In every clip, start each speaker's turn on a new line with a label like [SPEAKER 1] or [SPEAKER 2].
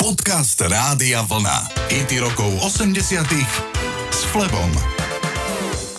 [SPEAKER 1] Podcast Rádia Vlna. IT rokov 80 s Flebom.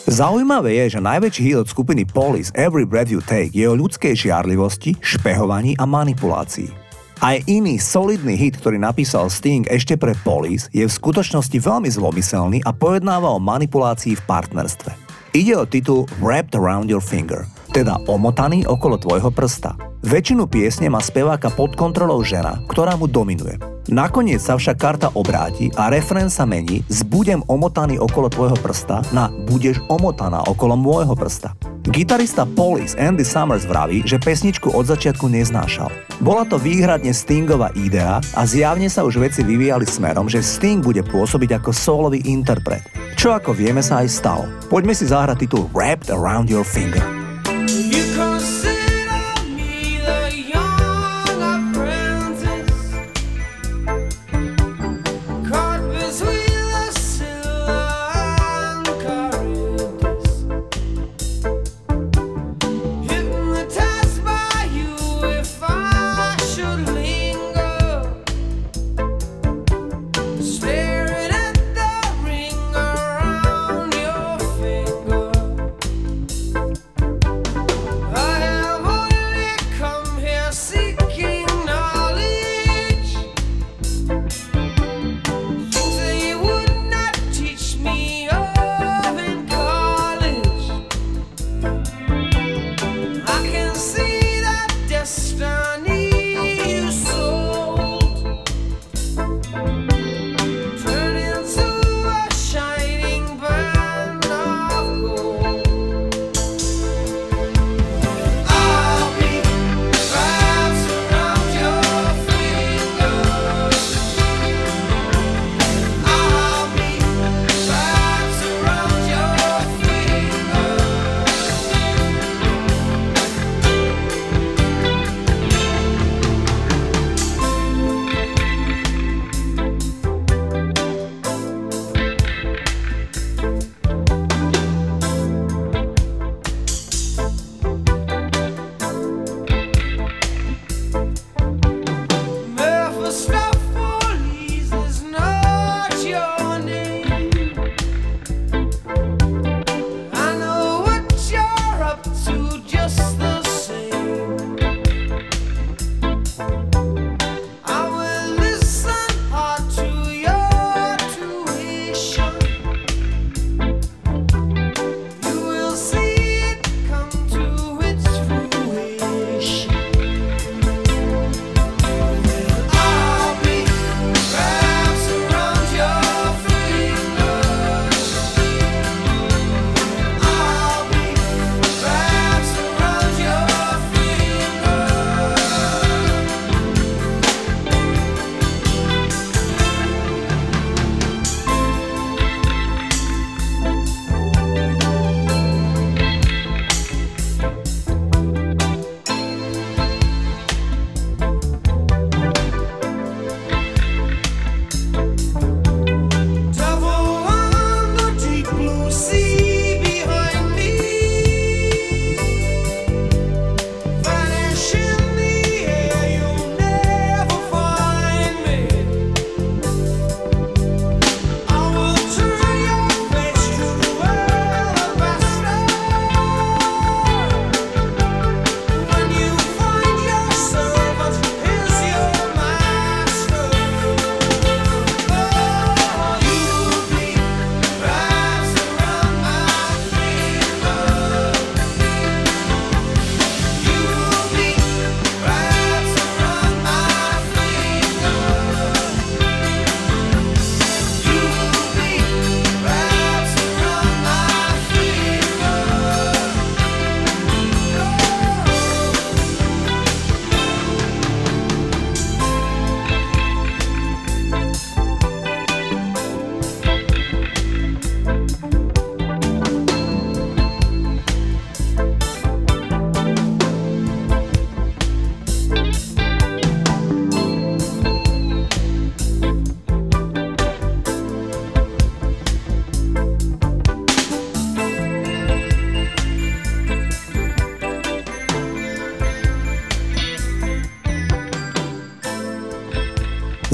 [SPEAKER 2] Zaujímavé je, že najväčší hit od skupiny Police Every Breath You Take je o ľudskej žiarlivosti, špehovaní a manipulácii. Aj iný solidný hit, ktorý napísal Sting ešte pre Police, je v skutočnosti veľmi zlomyselný a pojednáva o manipulácii v partnerstve. Ide o titul Wrapped Around Your Finger – teda omotaný okolo tvojho prsta. Väčšinu piesne má speváka pod kontrolou žena, ktorá mu dominuje. Nakoniec sa však karta obráti a refrén sa mení z budem omotaný okolo tvojho prsta na budeš omotaná okolo môjho prsta. Gitarista Police Andy Summers vraví, že pesničku od začiatku neznášal. Bola to výhradne Stingová idea a zjavne sa už veci vyvíjali smerom, že Sting bude pôsobiť ako solový interpret. Čo ako vieme sa aj stalo. Poďme si zahrať titul Wrapped Around Your Finger.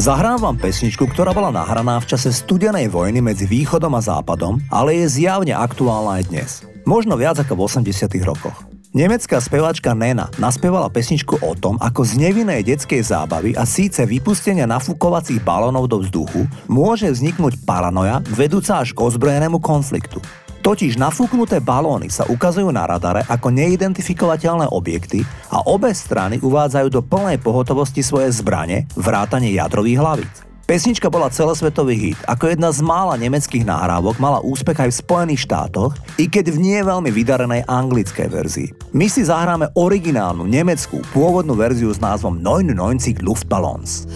[SPEAKER 2] Zahrám vám pesničku, ktorá bola nahraná v čase studenej vojny medzi východom a západom, ale je zjavne aktuálna aj dnes. Možno viac ako v 80 rokoch. Nemecká speváčka Nena naspievala pesničku o tom, ako z nevinnej detskej zábavy a síce vypustenia nafúkovacích balónov do vzduchu môže vzniknúť paranoja vedúca až k ozbrojenému konfliktu. Totiž nafúknuté balóny sa ukazujú na radare ako neidentifikovateľné objekty a obe strany uvádzajú do plnej pohotovosti svoje zbrane, vrátane jadrových hlavíc. Pesnička bola celosvetový hit. Ako jedna z mála nemeckých nahrávok mala úspech aj v Spojených štátoch, i keď v nie veľmi vydarenej anglickej verzii. My si zahráme originálnu nemeckú pôvodnú verziu s názvom 99 Luftballons.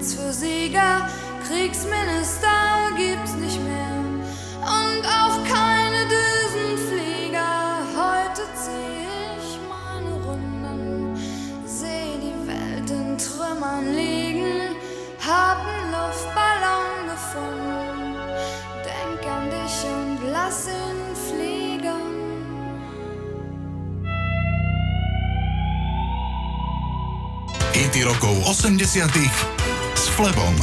[SPEAKER 3] Platz für Sieger, Kriegsminister gibt's nicht mehr und auch keine Düsenflieger. Heute zieh ich meine Runden, seh die Welt in Trümmern liegen, hab'n Luftballon gefunden. Denk an dich und lass ihn fliegen.
[SPEAKER 1] Iti rokov 80. s Flebom.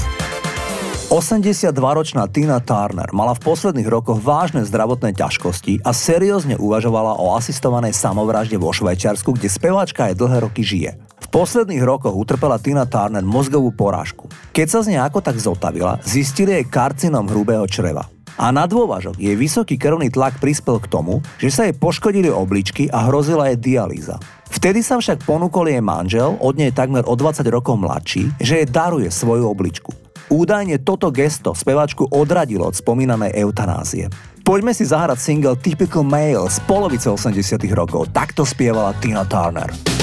[SPEAKER 2] 82-ročná Tina Turner mala v posledných rokoch vážne zdravotné ťažkosti a seriózne uvažovala o asistovanej samovražde vo Švajčiarsku, kde speváčka aj dlhé roky žije. V posledných rokoch utrpela Tina Turner mozgovú porážku. Keď sa z nej ako tak zotavila, zistili jej karcinom hrubého čreva. A na dôvažok jej vysoký krvný tlak prispel k tomu, že sa jej poškodili obličky a hrozila jej dialýza. Vtedy sa však ponúkol jej manžel, od nej takmer o 20 rokov mladší, že jej daruje svoju obličku. Údajne toto gesto speváčku odradilo od spomínanej eutanázie. Poďme si zahrať single Typical Male z polovice 80 rokov. Takto spievala Tina Turner.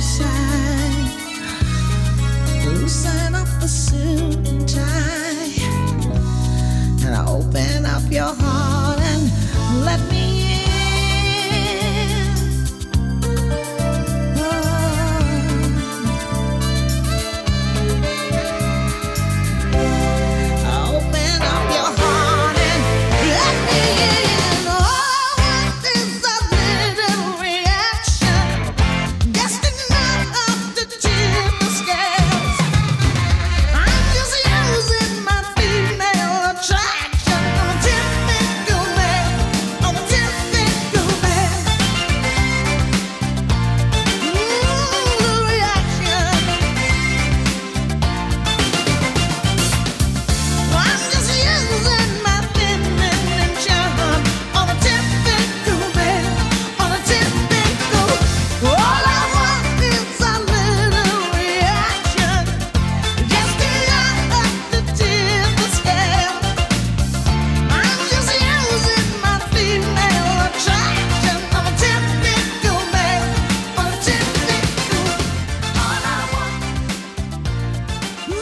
[SPEAKER 4] to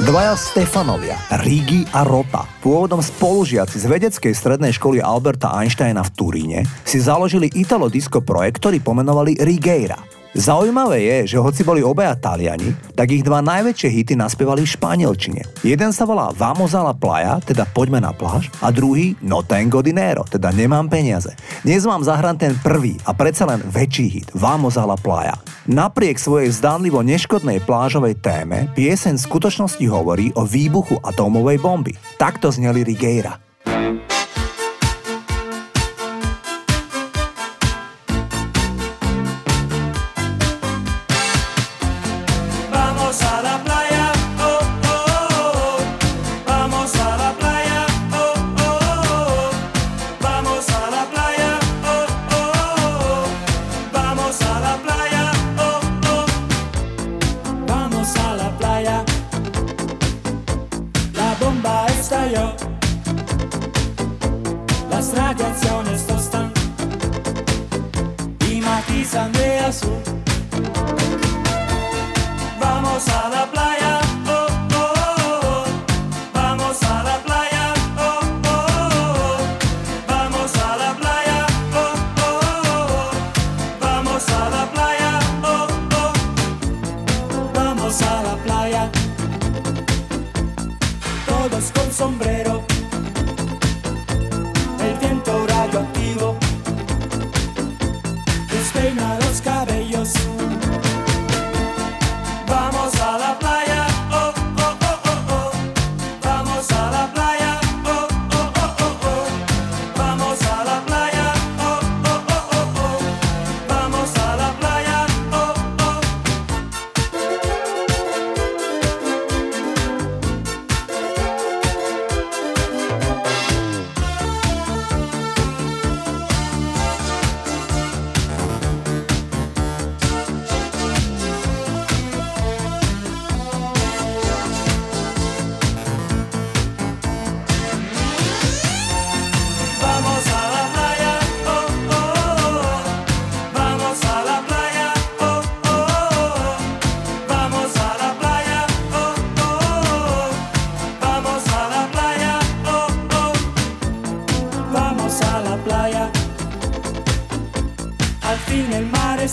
[SPEAKER 2] Dvaja Stefanovia, Rigi a Rota, pôvodom spolužiaci z vedeckej strednej školy Alberta Einsteina v Turíne, si založili italo-disco projekt, ktorý pomenovali Rigeira. Zaujímavé je, že hoci boli obaja Taliani, tak ich dva najväčšie hity naspievali v španielčine. Jeden sa volá Vamos a la playa, teda poďme na pláž, a druhý No tengo dinero, teda nemám peniaze. Dnes vám zahrám ten prvý a predsa len väčší hit, Vamos a la playa. Napriek svojej zdánlivo neškodnej plážovej téme, pieseň v skutočnosti hovorí o výbuchu atómovej bomby. Takto zneli Rigueira.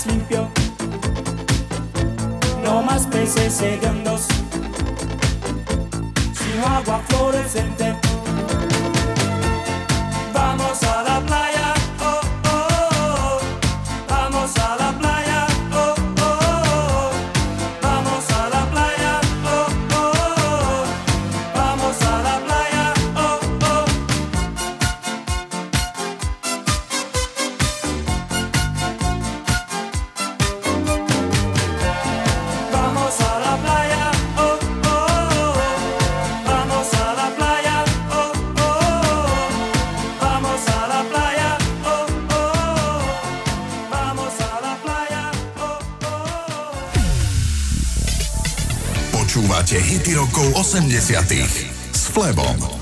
[SPEAKER 5] limpio, no más peces hediondos, sino agua fluorescente.
[SPEAKER 1] rokov 80. s Flebom.